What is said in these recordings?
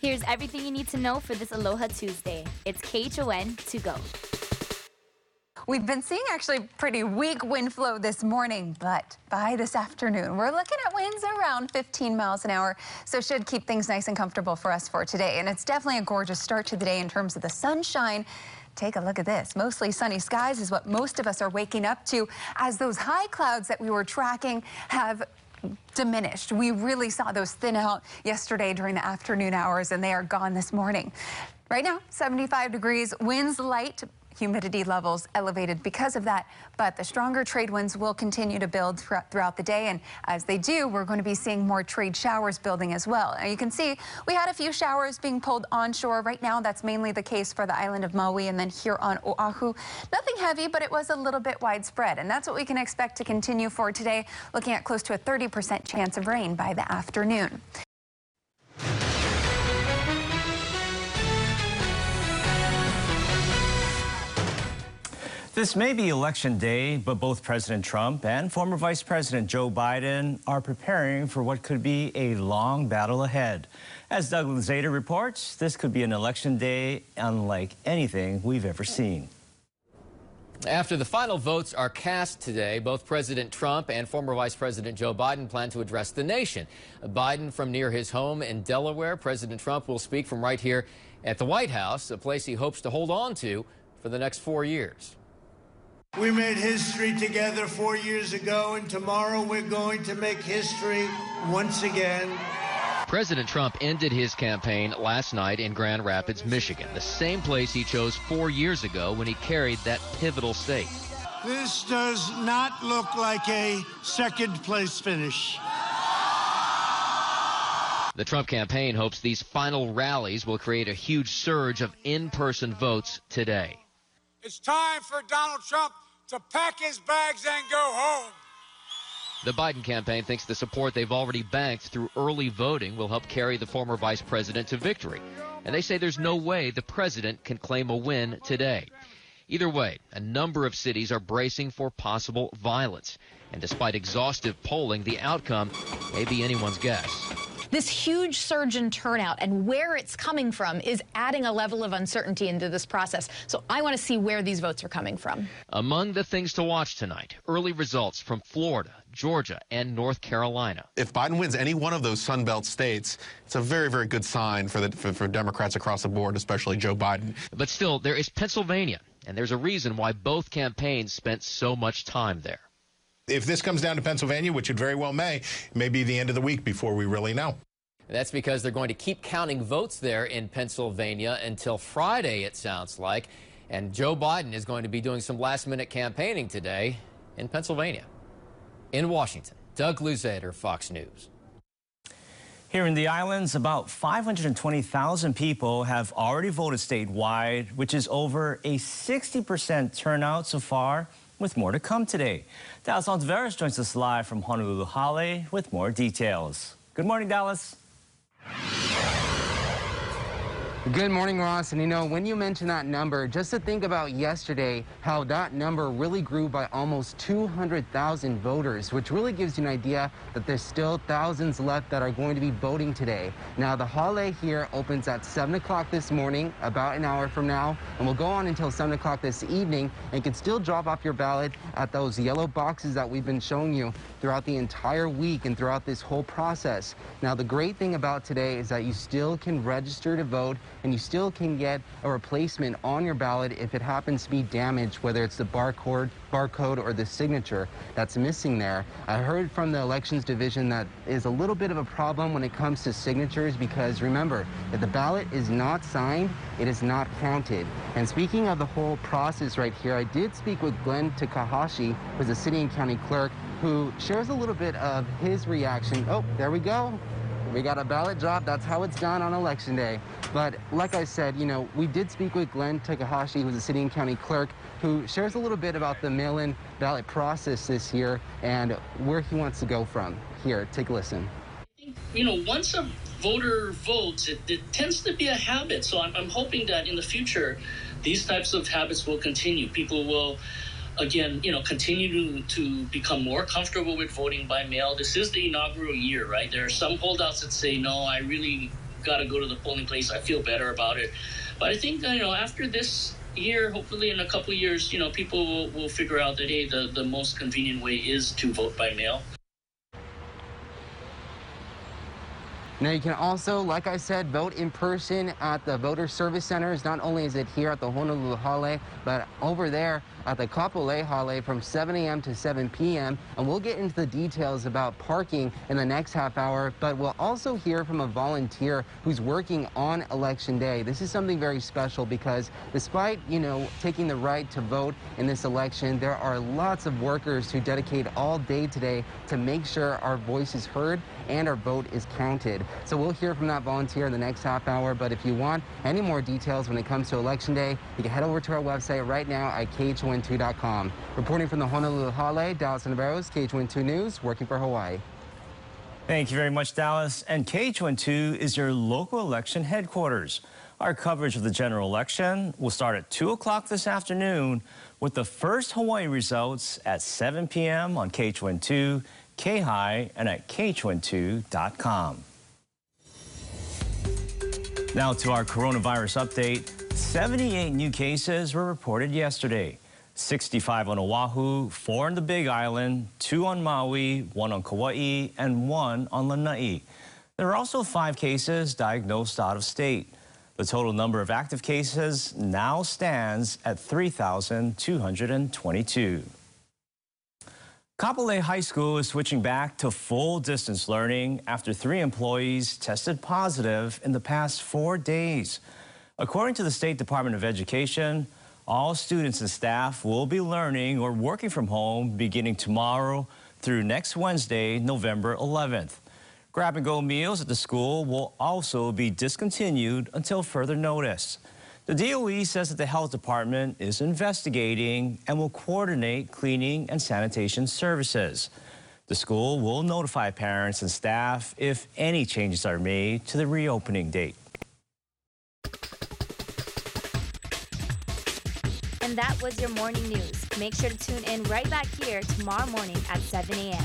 Here's everything you need to know for this Aloha Tuesday. It's KHON to go. We've been seeing actually pretty weak wind flow this morning, but by this afternoon, we're looking at winds around 15 miles an hour, so should keep things nice and comfortable for us for today. And it's definitely a gorgeous start to the day in terms of the sunshine. Take a look at this. Mostly sunny skies is what most of us are waking up to as those high clouds that we were tracking have diminished. We really saw those thin out yesterday during the afternoon hours and they are gone this morning. Right now, 75 degrees, winds light, humidity levels elevated because of that. But the stronger trade winds will continue to build throughout the day. And as they do, we're going to be seeing more trade showers building as well. Now you can see we had a few showers being pulled onshore. Right now, that's mainly the case for the island of Maui and then here on Oahu. Nothing heavy, but it was a little bit widespread. And that's what we can expect to continue for today, looking at close to a 30% chance of rain by the afternoon. This may be election day, but both President Trump and former Vice President Joe Biden are preparing for what could be a long battle ahead. As Doug Luzader reports, this could be an election day unlike anything we've ever seen. After the final votes are cast today, both President Trump and former Vice President Joe Biden plan to address the nation. Biden from near his home in Delaware. President Trump will speak from right here at the White House, a place he hopes to hold on to for the next four years. We made history together four years ago, and tomorrow we're going to make history once again. President Trump ended his campaign last night in Grand Rapids, Michigan, the same place he chose four years ago when he carried that pivotal state. This does not look like a second place finish. The Trump campaign hopes these final rallies will create a huge surge of in person votes today. It's time for Donald Trump to pack his bags and go home. The Biden campaign thinks the support they've already banked through early voting will help carry the former vice president to victory. And they say there's no way the president can claim a win today. Either way, a number of cities are bracing for possible violence. And despite exhaustive polling, the outcome may be anyone's guess. This huge surge in turnout and where it's coming from is adding a level of uncertainty into this process. So I want to see where these votes are coming from. Among the things to watch tonight, early results from Florida, Georgia, and North Carolina. If Biden wins any one of those Sun Belt states, it's a very, very good sign for, the, for, for Democrats across the board, especially Joe Biden. But still, there is Pennsylvania, and there's a reason why both campaigns spent so much time there if this comes down to Pennsylvania, which it very well may, it may be the end of the week before we really know. That's because they're going to keep counting votes there in Pennsylvania until Friday, it sounds like. And Joe Biden is going to be doing some last minute campaigning today in Pennsylvania. In Washington, Doug Luzader, Fox News. Here in the islands, about 520,000 people have already voted statewide, which is over a 60% turnout so far with more to come today. Dallas Ontiveros joins us live from Honolulu Hale with more details. Good morning, Dallas. Good morning, Ross. And you know, when you mention that number, just to think about yesterday, how that number really grew by almost 200,000 voters, which really gives you an idea that there's still thousands left that are going to be voting today. Now, the hale here opens at 7 o'clock this morning, about an hour from now, and will go on until 7 o'clock this evening. And you can still drop off your ballot at those yellow boxes that we've been showing you throughout the entire week and throughout this whole process. Now, the great thing about today is that you still can register to vote and you still can get a replacement on your ballot if it happens to be damaged, whether it's the barcode, barcode or the signature that's missing there. I heard from the elections division that is a little bit of a problem when it comes to signatures because remember, if the ballot is not signed, it is not counted. And speaking of the whole process right here, I did speak with Glenn Takahashi, who's a city and county clerk, who shares a little bit of his reaction. Oh, there we go. We got a ballot drop. That's how it's done on election day. But like I said, you know, we did speak with Glenn Takahashi, who's a city and county clerk, who shares a little bit about the mail-in ballot process this year and where he wants to go from. Here, take a listen. You know, once a voter votes, it, it tends to be a habit. So I'm, I'm hoping that in the future, these types of habits will continue. People will again, you know, continue to, to become more comfortable with voting by mail. This is the inaugural year, right? There are some holdouts that say, no, I really got to go to the polling place. I feel better about it. But I think you know after this year, hopefully in a couple years, you know, people will, will figure out that hey, the, the most convenient way is to vote by mail. Now you can also, like I said, vote in person at the voter service centers. Not only is it here at the Honolulu Hale, but over there at the Kapolei Hale from 7 a.m. to 7 p.m. And we'll get into the details about parking in the next half hour, but we'll also hear from a volunteer who's working on election day. This is something very special because despite, you know, taking the right to vote in this election, there are lots of workers who dedicate all day today to make sure our voice is heard and our vote is counted. So we'll hear from that volunteer in the next half hour. But if you want any more details when it comes to Election Day, you can head over to our website right now at KHON2.com. Reporting from the Honolulu Hale, Dallas Ontiveros KHON2 News, working for Hawaii. Thank you very much, Dallas. And KHON2 is your local election headquarters. Our coverage of the general election will start at 2 o'clock this afternoon with the first Hawaii results at 7 p.m. on KHON2, KHII, and at KHON2.com. Now to our coronavirus update. 78 new cases were reported yesterday. 65 on Oahu, 4 on the Big Island, 2 on Maui, 1 on Kauai, and 1 on Lanai. There are also 5 cases diagnosed out of state. The total number of active cases now stands at 3,222. Kapolei High School is switching back to full distance learning after three employees tested positive in the past four days. According to the State Department of Education, all students and staff will be learning or working from home beginning tomorrow through next Wednesday, November 11th. Grab and go meals at the school will also be discontinued until further notice. The DOE says that the health department is investigating and will coordinate cleaning and sanitation services. The school will notify parents and staff if any changes are made to the reopening date. And that was your morning news. Make sure to tune in right back here tomorrow morning at 7 a.m.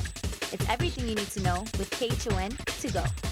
It's everything you need to know with KHON to go.